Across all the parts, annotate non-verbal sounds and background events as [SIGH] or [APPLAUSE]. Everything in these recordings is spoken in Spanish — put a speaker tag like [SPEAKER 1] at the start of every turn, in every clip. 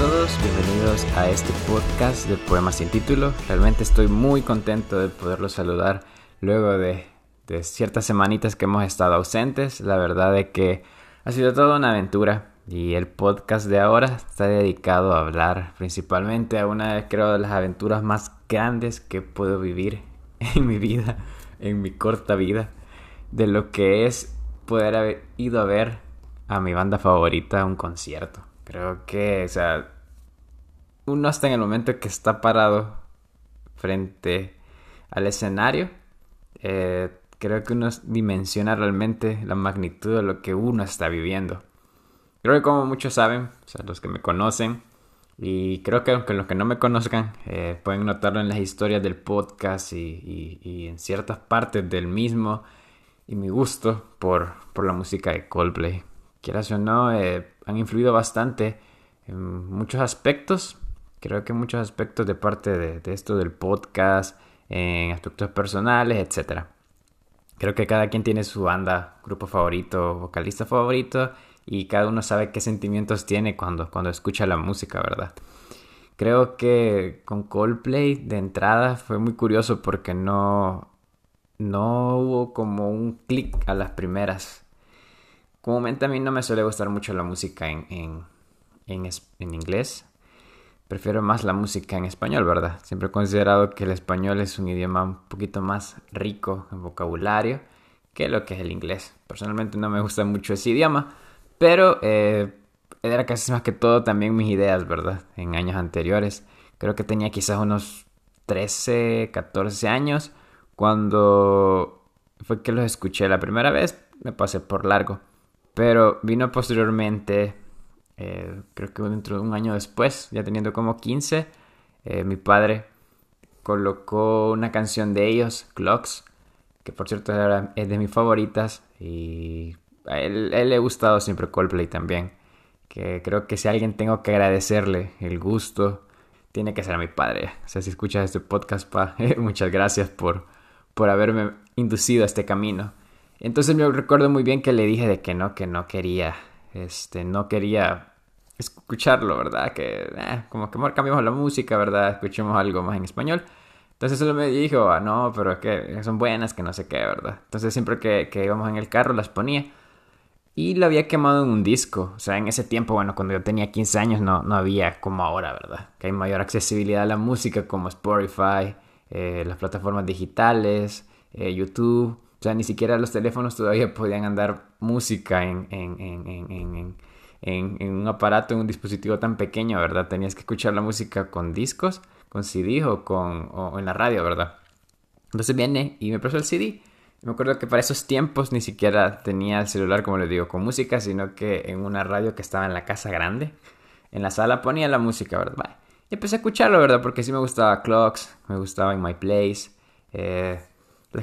[SPEAKER 1] todos, bienvenidos a este podcast de Poemas sin título. Realmente estoy muy contento de poderlos saludar luego de, ciertas semanitas que hemos estado ausentes. La verdad es que ha sido toda una aventura y el podcast de ahora está dedicado a hablar principalmente a una creo, de las aventuras más grandes que puedo vivir [LAUGHS] en mi vida, en mi corta vida, de lo que es poder haber ido a ver a mi banda favorita a un concierto. Creo que, o sea, uno hasta en el momento que está parado frente al escenario, eh, creo que uno dimensiona realmente la magnitud de lo que uno está viviendo. Creo que como muchos saben, o sea, los que me conocen, y creo que aunque los que no me conozcan, eh, pueden notarlo en las historias del podcast y, en ciertas partes del mismo, y mi gusto por, por la música de Coldplay. Quieras o no, eh, han influido bastante en muchos aspectos. Creo que muchos aspectos de parte de, esto del podcast, en aspectos personales, etc. Creo que cada quien tiene su banda, grupo favorito, vocalista favorito y cada uno sabe qué sentimientos tiene cuando, cuando escucha la música, ¿verdad? Creo que con Coldplay de entrada fue muy curioso porque no, no hubo como un clic a las primeras. Comúnmente a mí no me suele gustar mucho la música en, en, en, inglés. Prefiero más la música en español, ¿verdad? Siempre he considerado que el español es un idioma un poquito más rico en vocabulario que lo que es el inglés. Personalmente no me gusta mucho ese idioma, pero eh, era casi más que todo también mis ideas, ¿verdad? En años anteriores. Creo que tenía quizás unos 13, 14 años cuando fue que los escuché la primera vez. Me pasé por largo. Pero vino posteriormente, eh, creo que dentro de un año después, ya teniendo como 15, eh, mi padre colocó una canción de ellos, Clocks, que por cierto es de mis favoritas y a él, le ha gustado siempre Coldplay también. Que creo que si alguien tengo que agradecerle el gusto, tiene que ser a mi padre. O sea, si escuchas este podcast, pa, [LAUGHS] muchas gracias por, por haberme inducido a este camino. Entonces me recuerdo muy bien que le dije de que no, que no quería, este, no quería escucharlo, ¿verdad? Que eh, como que cambiamos la música, ¿verdad? Escuchemos algo más en español. Entonces solo me dijo, ah, no, pero es que son buenas, que no sé qué, ¿verdad? Entonces siempre que, que íbamos en el carro las ponía. Y lo había quemado en un disco. O sea, en ese tiempo, bueno, cuando yo tenía 15 años no, no había como ahora, ¿verdad? Que hay mayor accesibilidad a la música como Spotify, eh, las plataformas digitales, eh, YouTube. O sea, ni siquiera los teléfonos todavía podían andar música en, en, en, en, un aparato, en un dispositivo tan pequeño, ¿verdad? Tenías que escuchar la música con discos, con CD o, con, en la radio, ¿verdad? Entonces viene y me prestó el CD. Me acuerdo que para esos tiempos ni siquiera tenía el celular, como les digo, con música, sino que en una radio que estaba en la casa grande, en la sala ponía la música, ¿verdad? Y empecé a escucharlo, ¿verdad? Porque sí me gustaba Clocks, me gustaba In My Place, eh,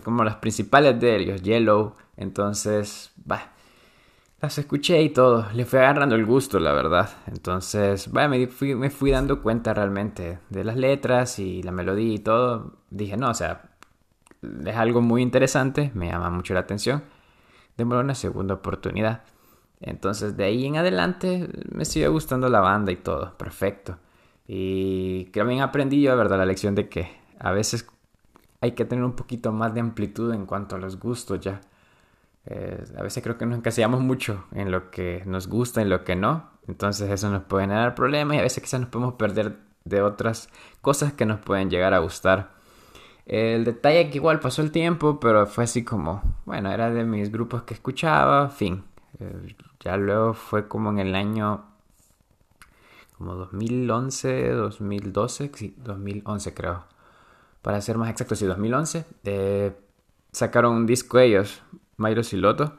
[SPEAKER 1] como las principales de ellos, Yellow. Entonces, bah, las escuché y todo. Le fui agarrando el gusto, la verdad. Entonces, bah, me, fui, dando cuenta realmente de las letras y la melodía y todo. Dije, no, o sea, es algo muy interesante, me llama mucho la atención. Démosle una segunda oportunidad. Entonces, de ahí en adelante me sigue gustando la banda y todo. Perfecto. Y también aprendí yo, ¿verdad? La lección de que a veces hay que tener un poquito más de amplitud en cuanto a los gustos ya. A veces creo que nos encasillamos mucho en lo que nos gusta y lo que no. Entonces eso nos puede generar problemas y a veces quizás nos podemos perder de otras cosas que nos pueden llegar a gustar. El detalle que igual pasó el tiempo, pero fue así como, bueno, era de mis grupos que escuchaba, fin. Eh, ya luego fue como en el año como 2011, 2012, sí, 2011 creo para ser más exactos, sí, 2011, eh, sacaron un disco ellos, Milo Siloto,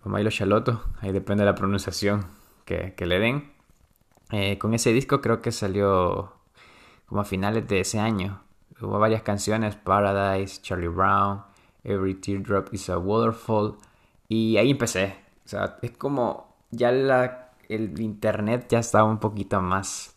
[SPEAKER 1] o Milo Chaloto, ahí depende de la pronunciación que, le den. Eh, con ese disco creo que salió como a finales de ese año. Hubo varias canciones, Paradise, Charlie Brown, Every Teardrop is a Waterfall, y ahí empecé. O sea, es como ya el internet ya estaba un poquito más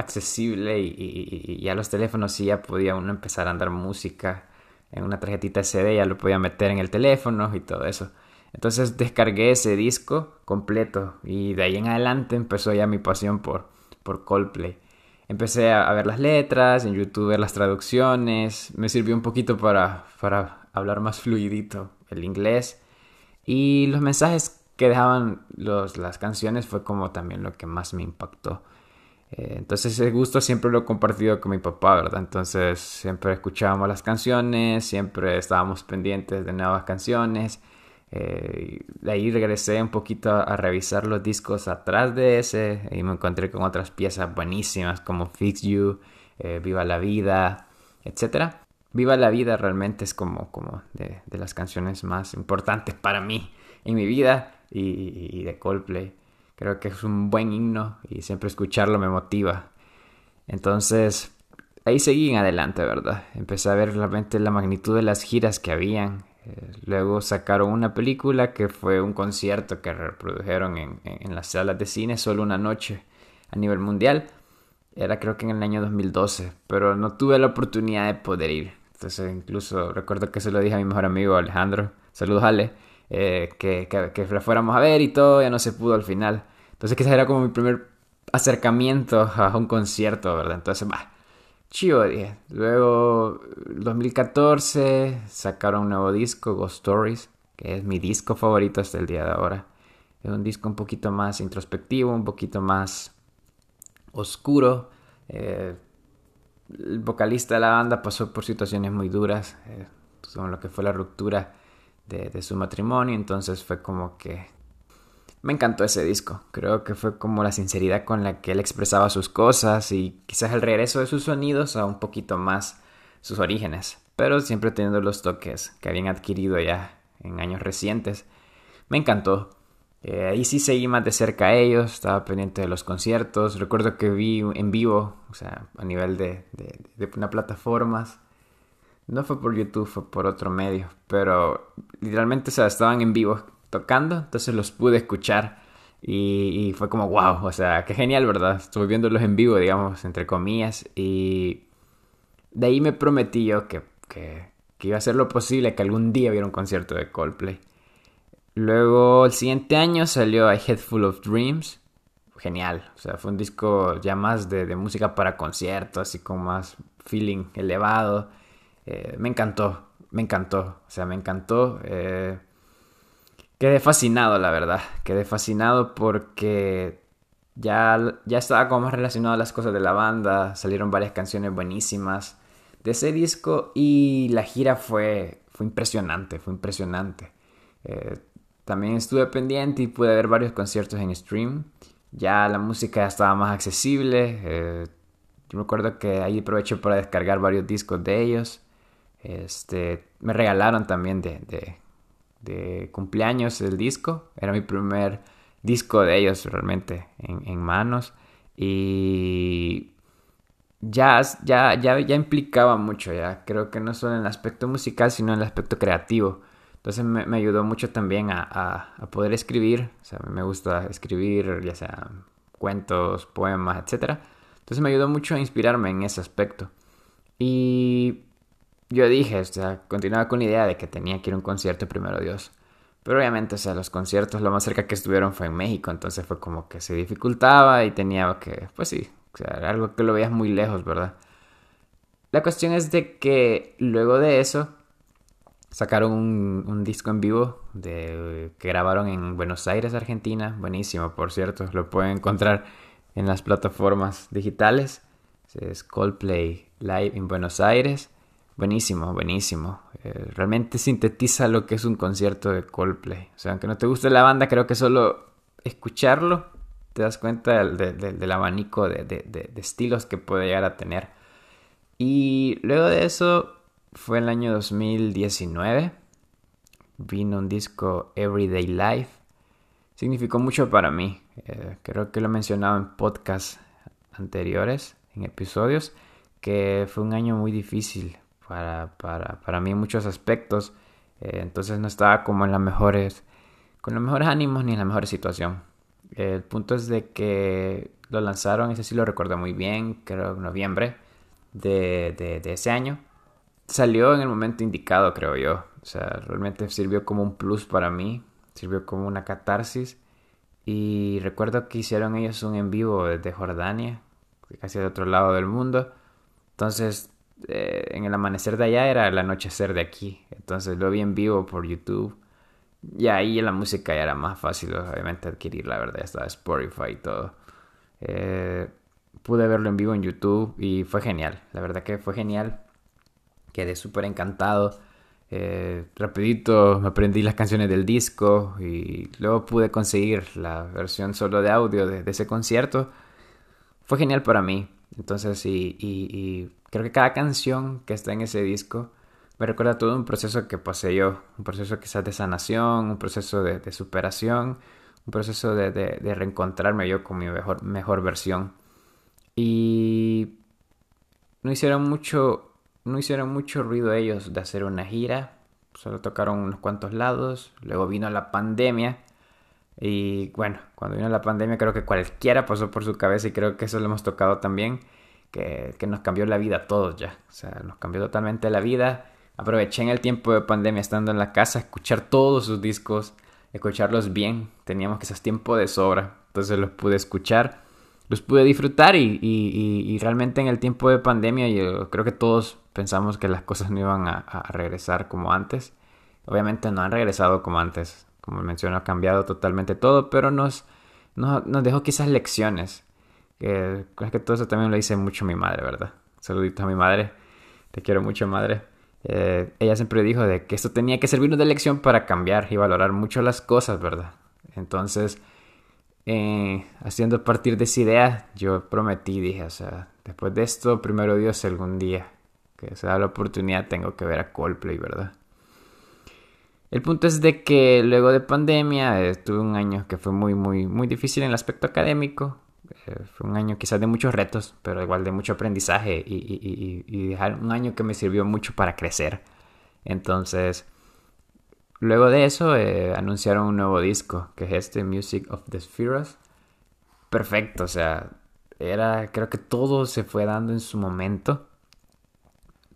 [SPEAKER 1] accesible y, ya los teléfonos sí ya podía uno empezar a andar música en una tarjetita CD, ya lo podía meter en el teléfono y todo eso. Entonces descargué ese disco completo y de ahí en adelante empezó ya mi pasión por, por Coldplay. Empecé a, ver las letras, en YouTube ver las traducciones, me sirvió un poquito para, para hablar más fluidito el inglés. Y los mensajes que dejaban los, las canciones fue como también lo que más me impactó. Eh, entonces ese gusto siempre lo he compartido con mi papá, ¿verdad? Entonces siempre escuchábamos las canciones, siempre estábamos pendientes de nuevas canciones. Eh, de ahí regresé un poquito a, revisar los discos atrás de ese y me encontré con otras piezas buenísimas como Fix You, eh, Viva la Vida, etc. Viva la Vida realmente es como, como de, las canciones más importantes para mí en mi vida y, y de Coldplay. Creo que es un buen himno y siempre escucharlo me motiva. Entonces, ahí seguí en adelante, ¿verdad? Empecé a ver realmente la magnitud de las giras que habían. Eh, luego sacaron una película que fue un concierto que reprodujeron en, en, las salas de cine solo una noche a nivel mundial. Era creo que en el año 2012, pero no tuve la oportunidad de poder ir. Entonces incluso recuerdo que se lo dije a mi mejor amigo Alejandro. Saludos Ale. Eh, que, que, que, la fuéramos a ver y todo, ya no se pudo al final. Entonces quizás era como mi primer acercamiento a un concierto, ¿verdad? Entonces, va, chido, dije. Luego, 2014, sacaron un nuevo disco, Ghost Stories, que es mi disco favorito hasta el día de ahora. Es un disco un poquito más introspectivo, un poquito más oscuro. Eh, el vocalista de la banda pasó por situaciones muy duras, eh, lo que fue la ruptura de, su matrimonio, entonces fue como que me encantó ese disco. Creo que fue como la sinceridad con la que él expresaba sus cosas y quizás el regreso de sus sonidos a un poquito más sus orígenes, pero siempre teniendo los toques que habían adquirido ya en años recientes. Me encantó. Eh, ahí sí seguí más de cerca a ellos, estaba pendiente de los conciertos. Recuerdo que vi en vivo, o sea, a nivel de, de, de una plataformas no fue por YouTube, fue por otro medio. Pero literalmente, o sea, estaban en vivo tocando, entonces los pude escuchar. Y, fue como, wow, o sea, qué genial, ¿verdad? Estuve viéndolos en vivo, digamos, entre comillas. Y de ahí me prometí yo que, que, iba a ser lo posible que algún día hubiera un concierto de Coldplay. Luego, el siguiente año salió A Head Full of Dreams. Genial, o sea, fue un disco ya más de, de música para conciertos, así con más feeling elevado. Eh, me encantó, me encantó, o sea, me encantó. Eh, quedé fascinado, la verdad, quedé fascinado porque ya, ya estaba como más relacionado a las cosas de la banda, salieron varias canciones buenísimas de ese disco y la gira fue, fue impresionante, fue impresionante. Eh, también estuve pendiente y pude ver varios conciertos en stream. Ya la música estaba más accesible. yo me acuerdo que ahí aproveché para descargar varios discos de ellos. Este, me regalaron también de, cumpleaños el disco. Era mi primer disco de ellos realmente en, manos. Y ya, ya, ya, ya implicaba mucho, ya. Creo que no solo en el aspecto musical, sino en el aspecto creativo. Entonces me, ayudó mucho también a, a, poder escribir. O sea, me gusta escribir, ya sea cuentos, poemas, etc. Entonces me ayudó mucho a inspirarme en ese aspecto. Y yo dije, o sea, continuaba con la idea de que tenía que ir a un concierto primero Dios. Pero obviamente, o sea, los conciertos lo más cerca que estuvieron fue en México, entonces fue como que se dificultaba y tenía que, pues sí, o sea, algo que lo veías muy lejos, ¿verdad? La cuestión es de que luego de eso sacaron un, disco en vivo de, que grabaron en Buenos Aires, Argentina. Buenísimo, por cierto, lo pueden encontrar en las plataformas digitales. Es Coldplay Live en Buenos Aires. Buenísimo, buenísimo. Eh, realmente sintetiza lo que es un concierto de Coldplay. O sea, aunque no te guste la banda, creo que solo escucharlo te das cuenta del, abanico de, estilos que puede llegar a tener. Y luego de eso fue el año 2019. Vino un disco Everyday Life. Significó mucho para mí. Eh, creo que lo he mencionado en podcasts anteriores, en episodios, que fue un año muy difícil para, para, para mí en muchos aspectos. Eh, entonces no estaba como en las mejores, con los mejores ánimos ni en la mejor situación. el punto es de que lo lanzaron, ese sí lo recuerdo muy bien, creo en noviembre de, de, de ese año. Salió en el momento indicado, creo yo. O sea, realmente sirvió como un plus para mí, sirvió como una catarsis. Y recuerdo que hicieron ellos un en vivo desde Jordania, casi del otro lado del mundo. Entonces, eh, en el amanecer de allá era el anochecer de aquí. Entonces lo vi en vivo por YouTube. Y ahí la música ya era más fácil, obviamente, adquirir, la verdad, ya estaba Spotify y todo. Eh, pude verlo en vivo en YouTube y fue genial, la verdad que fue genial. Quedé súper encantado. Eh, rapidito me aprendí las canciones del disco y luego pude conseguir la versión solo de audio de, ese concierto. Fue genial para mí. Entonces, y, creo que cada canción que está en ese disco me recuerda todo un proceso que pasé yo, un proceso quizás de sanación, un proceso de, superación, un proceso de, de, reencontrarme yo con mi mejor, mejor versión. Y no hicieron mucho no hicieron mucho ruido ellos de hacer una gira, solo tocaron unos cuantos lados, luego vino la pandemia y bueno, cuando vino la pandemia creo que cualquiera pasó por su cabeza y creo que eso lo hemos tocado también, que, nos cambió la vida a todos ya, o sea, nos cambió totalmente la vida. Aproveché en el tiempo de pandemia estando en la casa, escuchar todos sus discos, escucharlos bien, teníamos quizás tiempo de sobra, entonces los pude escuchar los pude disfrutar y, realmente en el tiempo de pandemia yo creo que todos pensamos que las cosas no iban a, regresar como antes. Obviamente no han regresado como antes, como menciono, ha cambiado totalmente todo, pero nos, nos, dejó quizás lecciones. creo que todo eso también lo dice mucho mi madre, ¿verdad? Saluditos a mi madre, te quiero mucho madre. Eh, ella siempre dijo de que esto tenía que servirnos de lección para cambiar y valorar mucho las cosas, ¿verdad? Entonces, eh, haciendo a partir de esa idea, yo prometí, dije, o sea, después de esto, primero Dios, algún día que se da la oportunidad, tengo que ver a Coldplay, ¿verdad? El punto es de que luego de pandemia eh, tuve un año que fue muy, muy, muy difícil en el aspecto académico. Eh, fue un año quizás de muchos retos, pero igual de mucho aprendizaje y, y, y, dejar un año que me sirvió mucho para crecer. Entonces, Luego de eso eh, anunciaron un nuevo disco, que es este Music of the Spheres. Perfecto, o sea, era, creo que todo se fue dando en su momento.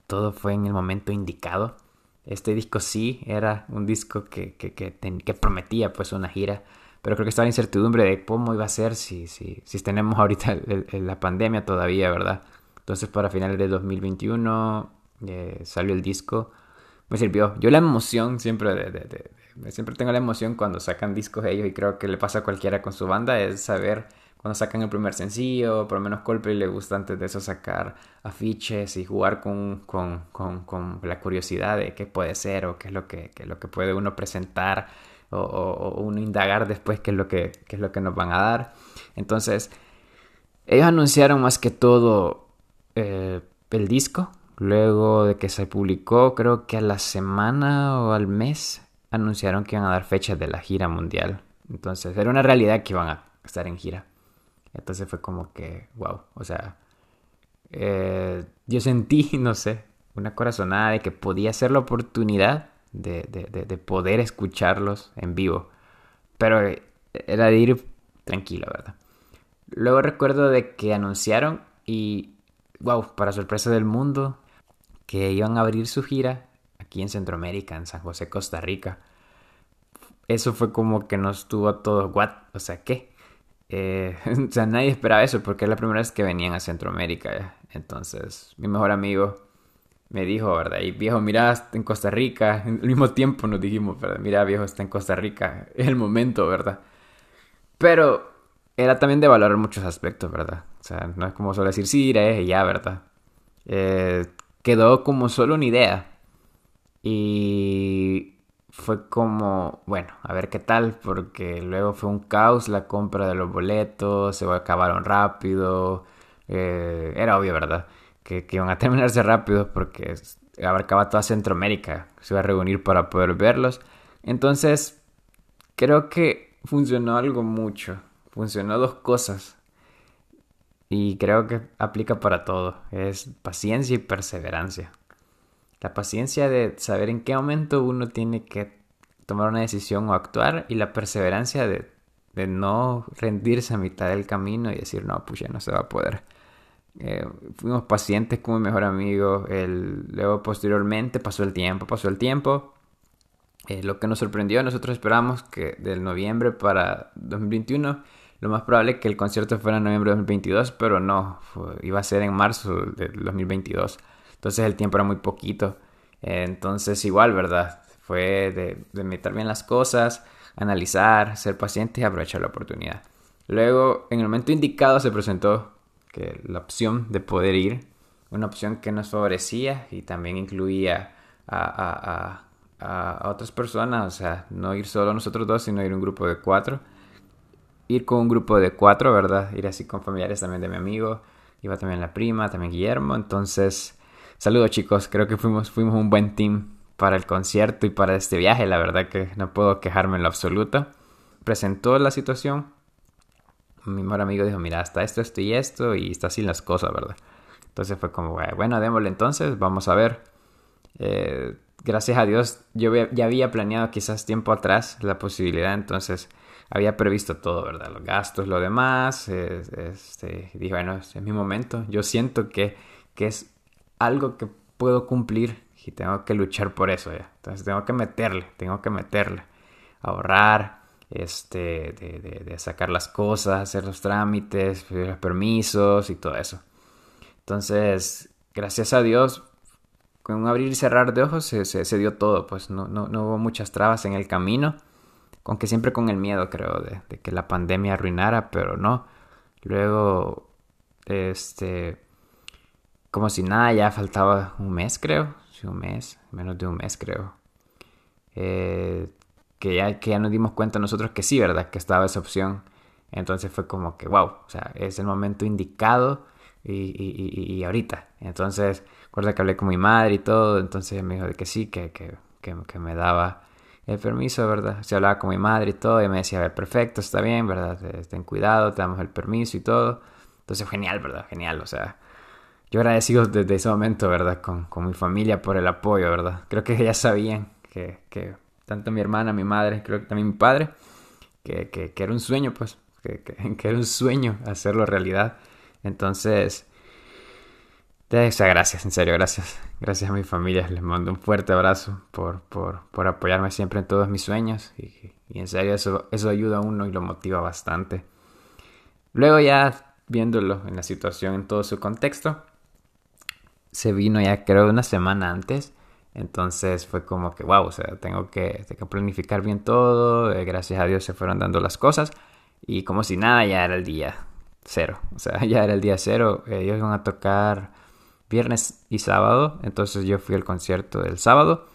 [SPEAKER 1] Todo fue en el momento indicado. Este disco sí era un disco que, que, que, prometía pues una gira, pero creo que estaba la incertidumbre de cómo iba a ser si, si, si tenemos [LAUGHS] ahorita la pandemia todavía, ¿verdad? Entonces para finales de 2021 eh, salió el disco me sirvió. Yo la emoción siempre, de, siempre tengo la emoción cuando sacan discos ellos y creo que le pasa a cualquiera con su banda es saber cuando sacan el primer sencillo, por lo menos Coldplay le gusta antes de eso sacar afiches y jugar con, con, con, con la curiosidad de qué puede ser o qué es lo que, qué es lo que puede uno presentar o, uno indagar después qué es, lo que, qué es lo que nos van a dar. Entonces, ellos anunciaron más que todo eh, el disco, Luego de que se publicó, creo que a la semana o al mes, anunciaron que iban a dar fechas de la gira mundial. Entonces era una realidad que iban a estar en gira. Entonces fue como que, wow, o sea, eh, yo sentí, [LAUGHS] no sé, una corazonada de que podía ser la oportunidad de, de, poder escucharlos en vivo. Pero era de ir tranquilo, ¿verdad? Luego recuerdo de que anunciaron y, wow, para sorpresa del mundo, que iban a abrir su gira aquí en Centroamérica, en San José, Costa Rica. Eso fue como que nos tuvo a todos, ¿what? O sea, ¿qué? Eh, [LAUGHS] o sea, nadie esperaba eso porque es la primera vez que venían a Centroamérica. Entonces, mi mejor amigo me dijo, ¿verdad? Y viejo, mira, está en Costa Rica. Al mismo tiempo nos dijimos, ¿verdad? Mira, viejo, está en Costa Rica. [LAUGHS] Es el momento, ¿verdad? Pero era también de valorar muchos aspectos, ¿verdad? O sea, no es como solo decir, sí, iré, ya, ¿verdad? Eh, quedó como solo una idea. Y fue como, bueno, a ver qué tal, porque luego fue un caos la compra de los boletos, se acabaron rápido. Eh, era obvio, ¿verdad? Que, iban a [LAUGHS] terminarse rápido porque abarcaba toda Centroamérica, se iba a reunir para poder verlos. Entonces, creo que funcionó algo mucho. Funcionó dos cosas. Y creo que aplica para todo. Es paciencia y perseverancia. La paciencia de saber en qué momento uno tiene que tomar una decisión o actuar y la perseverancia de, no rendirse a mitad del camino y decir, no, pues ya no se va a poder. Eh, fuimos pacientes con mi mejor amigo. Luego posteriormente pasó el tiempo, pasó el tiempo. Eh, lo que nos sorprendió, nosotros esperábamos que del noviembre para 2021, lo más probable es que el concierto fuera en noviembre de 2022, pero no, iba a ser en marzo del 2022. Entonces el tiempo era muy poquito. entonces igual, ¿verdad? Fue de, de meter bien las cosas, analizar, ser paciente y aprovechar la oportunidad. Luego, en el momento indicado se presentó que la opción de poder ir, una opción que nos favorecía y también incluía a, a, otras personas, o sea, no ir solo nosotros dos, sino ir un grupo de cuatro. Ir con un grupo de cuatro, ¿verdad? Ir así con familiares también de mi amigo. Iba también la prima, también Guillermo. Entonces, saludos chicos, creo que fuimos, fuimos un buen team para el concierto y para este viaje. La verdad que no puedo quejarme en lo absoluto. Presentó la situación. Mi mejor amigo dijo, mira, hasta esto, esto y esto, y está así las cosas, ¿verdad? Entonces fue como, bueno, démosle entonces, vamos a ver. Eh, gracias a Dios, yo ya había planeado quizás tiempo atrás la posibilidad, entonces había previsto todo, ¿verdad? Los gastos, lo demás. este, dije, bueno, es mi momento. Yo siento que, que es algo que puedo cumplir y tengo que luchar por eso ya. Entonces tengo que meterle, tengo que meterle. Ahorrar, este, de, de, sacar las cosas, hacer los trámites, pedir los permisos y todo eso. Entonces, gracias a Dios, con un abrir y cerrar de ojos se, se, dio todo, pues no, no, no, hubo muchas trabas en el camino, aunque siempre con el miedo, creo, de, de que la pandemia arruinara, pero no. Luego, este, como si nada, ya faltaba un mes, creo, un mes, menos de un mes creo. Eh, que, ya, que ya nos dimos cuenta nosotros que sí, ¿verdad? Que estaba esa opción. Entonces fue como que, wow, o sea, es el momento indicado y, ahorita. Entonces, recuerda que hablé con mi madre y todo, entonces me dijo de que sí, que, que, que, me daba el permiso, ¿verdad? Se hablaba con mi madre y todo, y me decía, a ver, perfecto, está bien, ¿verdad? Ten cuidado, te damos el permiso y todo. Entonces, genial, ¿verdad? Genial, o sea, yo agradecido desde ese momento, ¿verdad? Con, con, mi familia por el apoyo, ¿verdad? Creo que ya sabían que, que tanto mi hermana, mi madre, creo que también mi padre, que, que, era un sueño, pues, que, [LAUGHS] que, era un sueño hacerlo realidad. Entonces, o sea, gracias, en serio, gracias. Gracias a mi familia, les mando un fuerte abrazo por, por, por apoyarme siempre en todos mis sueños. Y, y en serio, eso, eso ayuda a uno y lo motiva bastante. Luego ya viéndolo en la situación en todo su contexto, se vino ya creo una semana antes. Entonces fue como que, wow, o sea, tengo que, tengo que planificar bien todo. Eh, gracias a Dios se fueron dando las cosas. Y como si nada, ya era el día cero. O sea, [LAUGHS] ya era el día cero. Eh, ellos iban a tocar viernes y sábado. Entonces yo fui al concierto del sábado.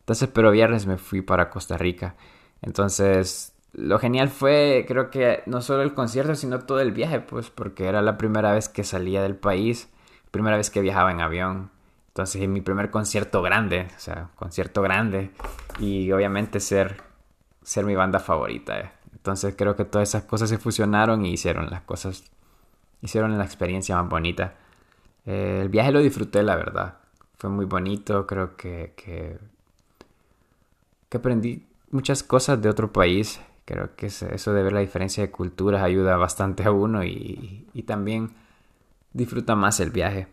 [SPEAKER 1] Entonces, pero viernes me fui para Costa Rica. Entonces, lo genial fue, creo que no solo el concierto, sino todo el viaje, pues, porque era la primera vez que salía del país primera vez que viajaba en avión. Entonces, es mi primer concierto grande, o sea, concierto grande. Y obviamente ser, ser mi banda favorita. Eh. Entonces, creo que todas esas cosas se fusionaron y hicieron las cosas, hicieron la experiencia más bonita. Eh, el viaje lo disfruté, la verdad. Fue muy bonito, creo que, que, aprendí muchas cosas de otro país. Creo que eso de ver la diferencia de culturas ayuda bastante a uno y también disfruta más el viaje.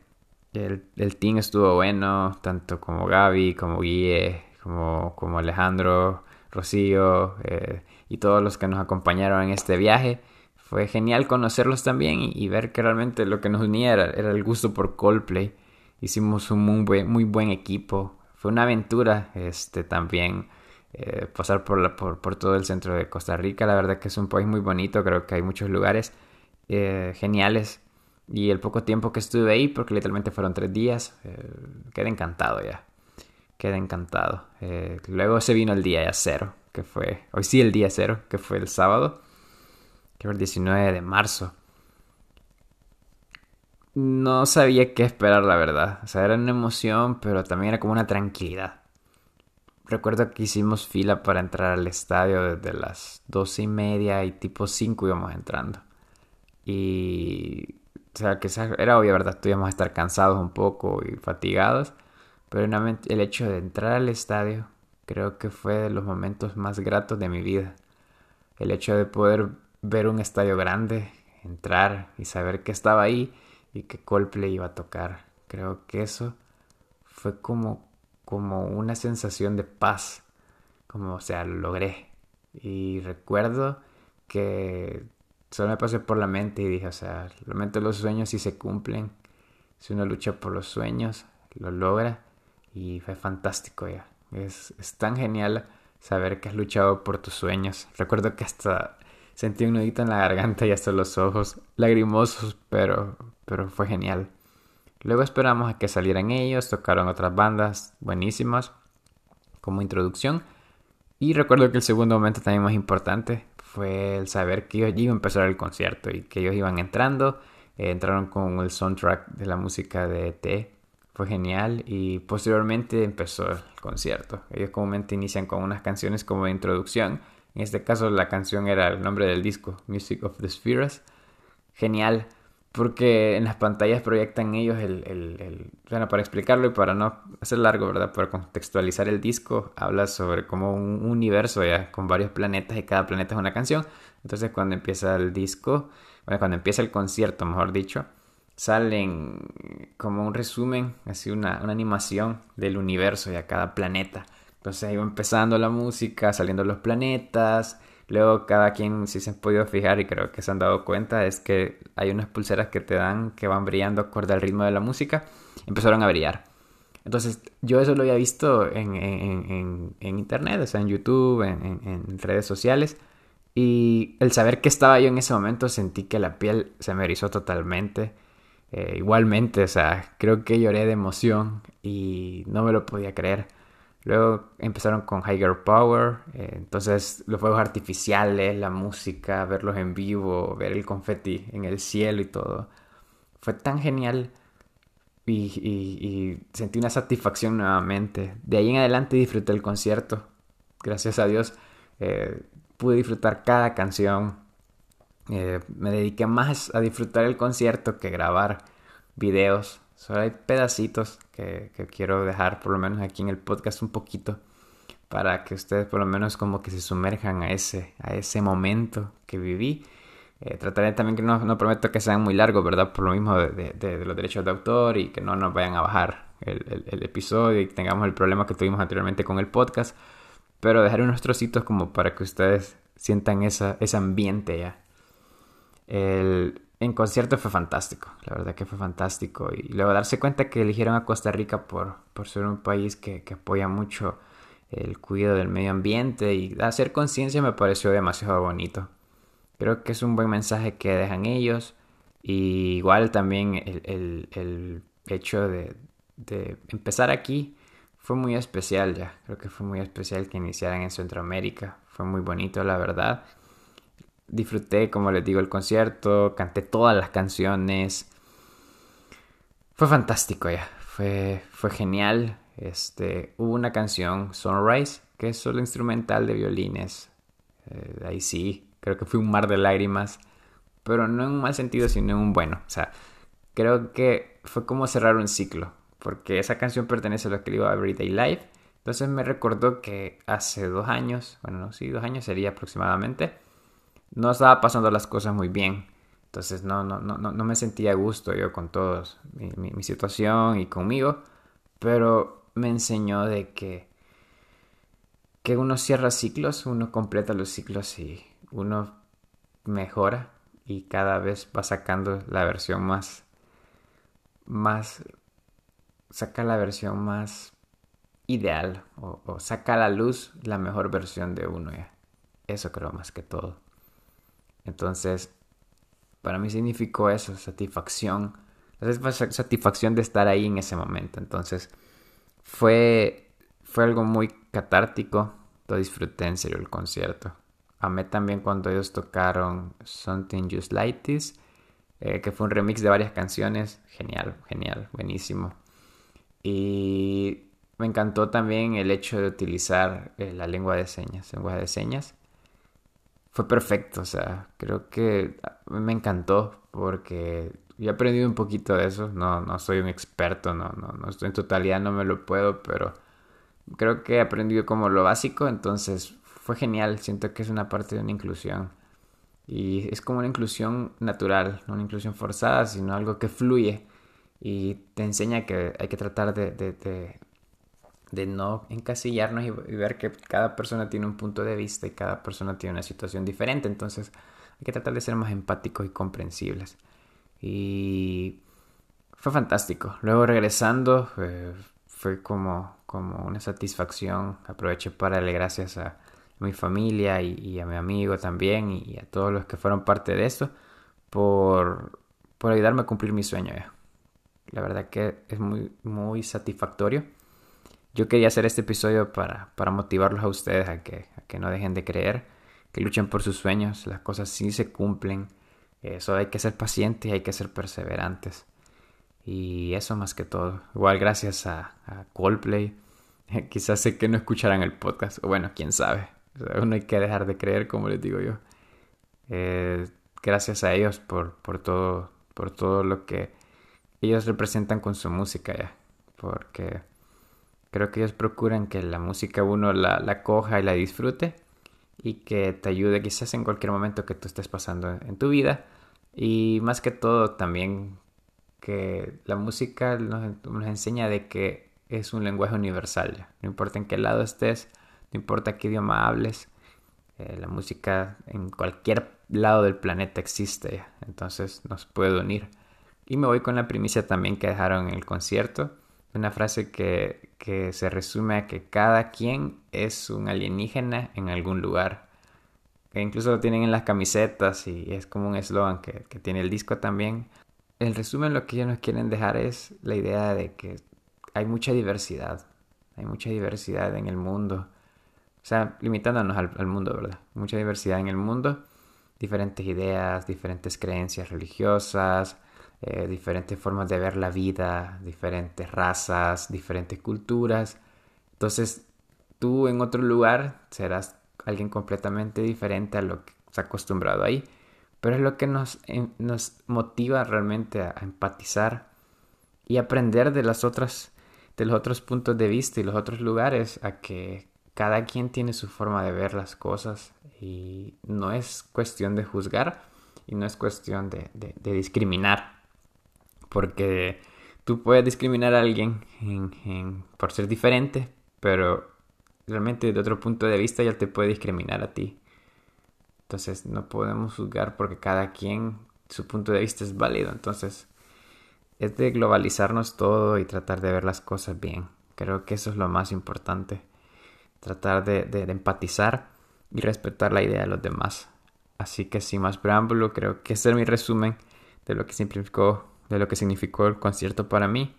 [SPEAKER 1] El, el team estuvo bueno, tanto como Gaby, como Guille, como, como Alejandro, Rocío eh, y todos los que nos acompañaron en este viaje. Fue genial conocerlos también y, ver que realmente lo que nos unía era, el gusto por Coldplay. Hicimos un muy buen, muy buen equipo. Fue una aventura este, también eh, pasar por, la, por, por, todo el centro de Costa Rica. La verdad que es un país muy bonito, creo que hay muchos lugares eh, geniales y el poco tiempo que estuve ahí, porque literalmente fueron tres días, eh, quedé encantado ya. Quedé encantado. Eh, luego se vino el día ya cero, que fue, hoy sí el día cero, que fue el sábado, que fue el 19 de marzo. No sabía qué esperar, la verdad. O sea, era una emoción, pero también era como una tranquilidad. Recuerdo que hicimos fila para entrar al estadio desde las doce y media y tipo cinco íbamos entrando. Y o sea, que era obvio, ¿verdad? Tuvimos a estar cansados un poco y fatigados. Pero el hecho de entrar al estadio creo que fue de los momentos más gratos de mi vida. El hecho de poder ver un estadio grande, entrar y saber que estaba ahí y que Coldplay iba a tocar. Creo que eso fue como, como una sensación de paz. como, o sea, lo logré. Y recuerdo que solo me pasé por la mente y dije, o sea, realmente los sueños sí se cumplen. Si uno lucha por los sueños, lo logra. Y fue fantástico ya. Es, es tan genial saber que has luchado por tus sueños. Recuerdo que hasta sentí un nudito en la garganta y hasta los ojos lagrimosos, pero, pero fue genial. Luego esperamos a que salieran ellos, tocaron otras bandas buenísimas como introducción. Y recuerdo que el segundo momento también más importante fue el saber que ellos iban a empezar el concierto y que ellos iban entrando. Eh, entraron con el soundtrack de la música de ET. Fue genial y posteriormente empezó el concierto. Ellos comúnmente inician con unas canciones como introducción. En este caso la canción era el nombre del disco, Music of the Spheres. Genial porque en las pantallas proyectan ellos el, el, Bueno, para explicarlo y para no hacer largo, ¿verdad? Para contextualizar el disco, habla sobre como un universo ya con varios planetas y cada planeta es una canción. Entonces cuando empieza el disco, bueno, cuando empieza el concierto, mejor dicho, salen como un resumen, así una, una animación del universo y a cada planeta. Entonces va empezando la música, saliendo los planetas, Luego cada quien, si se han podido fijar y creo que se han dado cuenta, es que hay unas pulseras que te dan que van brillando acorde al ritmo de la música. Empezaron a brillar. Entonces yo eso lo había visto en, en, en, internet, o sea, en YouTube, en, redes sociales. Y el saber que estaba yo en ese momento sentí que la piel se me erizó totalmente. Eh, igualmente, o sea, creo que lloré de emoción y no me lo podía creer. Luego empezaron con Higher Power, eh, entonces los fuegos artificiales, la música, verlos en vivo, ver el confeti en el cielo y todo. Fue tan genial y, sentí una satisfacción nuevamente. De ahí en adelante disfruté el concierto. Gracias a Dios eh, pude disfrutar cada canción. Eh, me dediqué más a disfrutar el concierto que grabar videos Solo hay pedacitos que, quiero dejar por lo menos aquí en el podcast un poquito para que ustedes por lo menos como que se sumerjan a ese, a ese momento que viví. Eh, trataré también que no, prometo que sean muy largos, ¿verdad? Por lo mismo de, los derechos de autor y que no nos vayan a bajar el, el, episodio y tengamos el problema que tuvimos anteriormente con el podcast. Pero dejaré unos trocitos como para que ustedes sientan esa, ese ambiente ya. El, en concierto fue fantástico, la verdad que fue fantástico. Y luego darse cuenta que eligieron a Costa Rica por, por ser un país que, apoya mucho el cuidado del medio ambiente y hacer conciencia me pareció demasiado bonito. Creo que es un buen mensaje que dejan ellos. Y igual también el, hecho de, de, empezar aquí fue muy especial ya. Creo que fue muy especial que iniciaran en Centroamérica. Fue muy bonito, la verdad disfruté, como les digo, el concierto, canté todas las canciones. Fue fantástico ya, fue, fue genial. Este, hubo una canción, Sunrise, que es solo instrumental de violines. Eh, ahí sí, creo que fue un mar de lágrimas, pero no en un mal sentido, sino en un bueno. O sea, creo que fue como cerrar un ciclo, porque esa canción pertenece a lo que digo Everyday Life. Entonces me recordó que hace dos años, bueno, no, sí, dos años sería aproximadamente, no estaba pasando las cosas muy bien. Entonces no, no, no, no me sentía a gusto yo con todos, mi, situación y conmigo. Pero me enseñó de que, que uno cierra ciclos, uno completa los ciclos y uno mejora y cada vez va sacando la versión más, más, saca la versión más ideal o, saca a la luz la mejor versión de uno. Eso creo más que todo. Entonces, para mí significó eso, satisfacción. Satisfacción de estar ahí en ese momento. Entonces, fue, fue algo muy catártico. Lo disfruté en serio el concierto. Amé también cuando ellos tocaron Something Just Like This, eh, que fue un remix de varias canciones. Genial, genial, buenísimo. Y me encantó también el hecho de utilizar eh, la lengua de señas, lengua de señas fue perfecto, o sea, creo que me encantó porque he aprendido un poquito de eso, no, no soy un experto, no, no, no estoy en totalidad, no me lo puedo, pero creo que he aprendido como lo básico, entonces fue genial, siento que es una parte de una inclusión y es como una inclusión natural, no una inclusión forzada, sino algo que fluye y te enseña que hay que tratar de no encasillarnos y, ver que cada persona tiene un punto de vista y cada persona tiene una situación diferente. Entonces hay que tratar de ser más empáticos y comprensibles. Y fue fantástico. Luego regresando eh, fue como, como una satisfacción. Aproveché para darle gracias a mi familia y, a mi amigo también y, a todos los que fueron parte de esto por, por ayudarme a cumplir mi sueño. La verdad que es muy, muy satisfactorio yo quería hacer este episodio para, para motivarlos a ustedes a que, a que no dejen de creer, que luchen por sus sueños, las cosas sí se cumplen, eso hay que ser pacientes hay que ser perseverantes. Y eso más que todo. Igual gracias a, a Coldplay. [LAUGHS] Quizás sé que no escucharán el podcast. O bueno, quién sabe. uno hay que dejar de creer, como les digo yo. Eh, gracias a ellos por, por, todo, por todo lo que ellos representan con su música ya. Porque Creo que ellos procuran que la música uno la, coja y la disfrute y que te ayude quizás en cualquier momento que tú estés pasando en tu vida. Y más que todo también que la música nos, nos enseña de que es un lenguaje universal. No importa en qué lado estés, no importa qué idioma hables, eh, la música en cualquier lado del planeta existe. Entonces nos puede unir. Y me voy con la primicia también que dejaron en el concierto una frase que, que, se resume a que cada quien es un alienígena en algún lugar. Que incluso lo tienen en las camisetas y es como un eslogan que, que, tiene el disco también. El resumen lo que ellos nos quieren dejar es la idea de que hay mucha diversidad. Hay mucha diversidad en el mundo. O sea, limitándonos al, al mundo, ¿verdad? Mucha diversidad en el mundo. Diferentes ideas, diferentes creencias religiosas, eh, diferentes formas de ver la vida, diferentes razas, diferentes culturas. Entonces, tú en otro lugar serás alguien completamente diferente a lo que has acostumbrado ahí. Pero es lo que nos, nos motiva realmente a, empatizar y aprender de las otras, de los otros puntos de vista y los otros lugares a que cada quien tiene su forma de ver las cosas y no es cuestión de juzgar y no es cuestión de discriminar porque tú puedes discriminar a alguien por ser diferente, pero realmente de otro punto de vista ya te puede discriminar a ti. Entonces no podemos juzgar porque cada quien su punto de vista es válido. Entonces es de globalizarnos todo y tratar de ver las cosas bien. Creo que eso es lo más importante. Tratar de, de empatizar y respetar la idea de los demás. Así que sin más preámbulo, creo que ese es mi resumen de lo que simplificó de lo que significó el concierto para mí.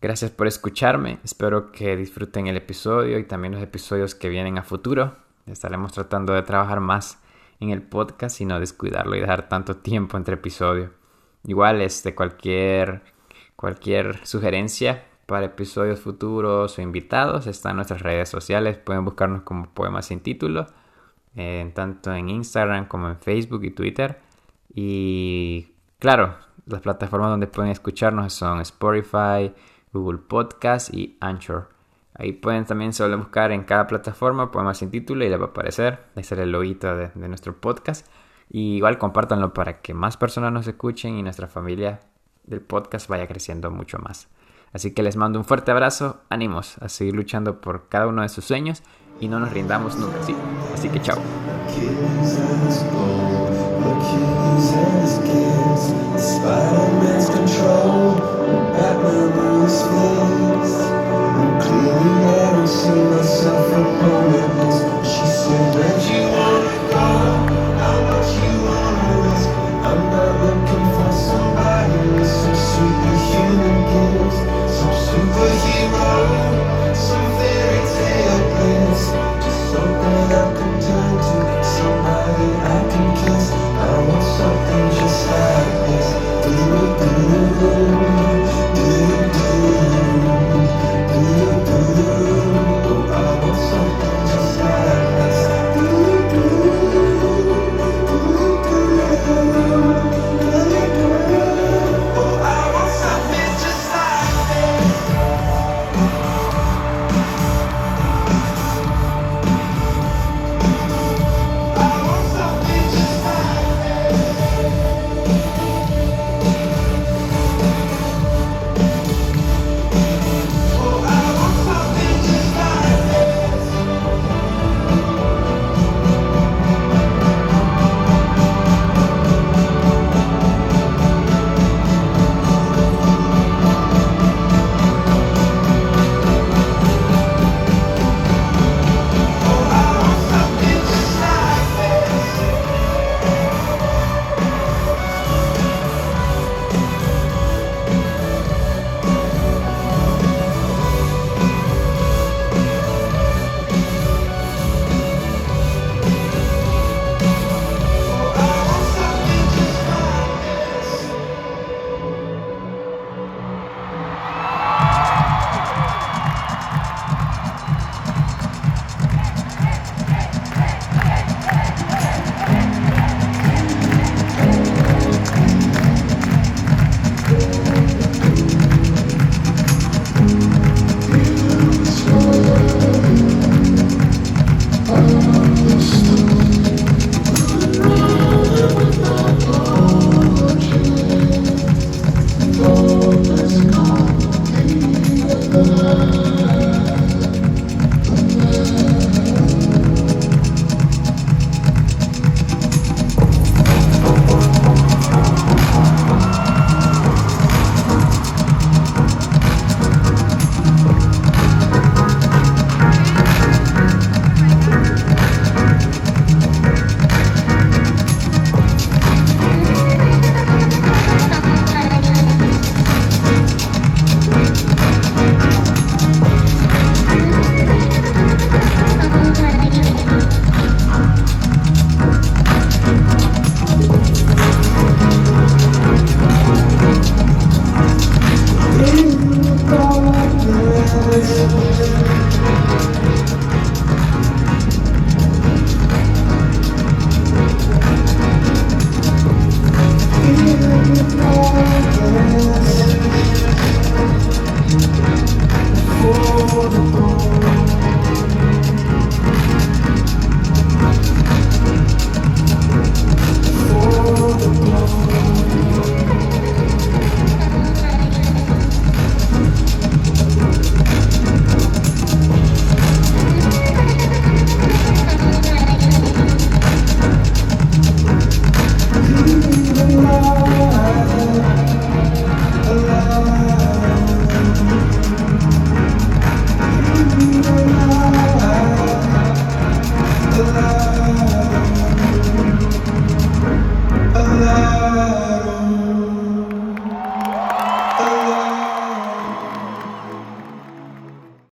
[SPEAKER 1] Gracias por escucharme, espero que disfruten el episodio y también los episodios que vienen a futuro. Estaremos tratando de trabajar más en el podcast y no descuidarlo y dejar tanto tiempo entre episodios. Igual, este, cualquier, cualquier sugerencia para episodios futuros o invitados está en nuestras redes sociales. Pueden buscarnos como Poemas sin título, tanto en Instagram como en Facebook y Twitter. Y claro, las plataformas donde pueden escucharnos son Spotify, Google Podcast y Anchor. Ahí pueden también solo buscar en cada plataforma Poemas sin título y les va a aparecer. Ahí será el loguito de, nuestro podcast. Igual compártanlo para que más personas nos escuchen y nuestra familia del podcast vaya creciendo mucho más. Así que les mando un fuerte abrazo, ánimos a seguir luchando por cada uno de sus sueños y no nos rindamos nunca, ¿sí? Así que chao.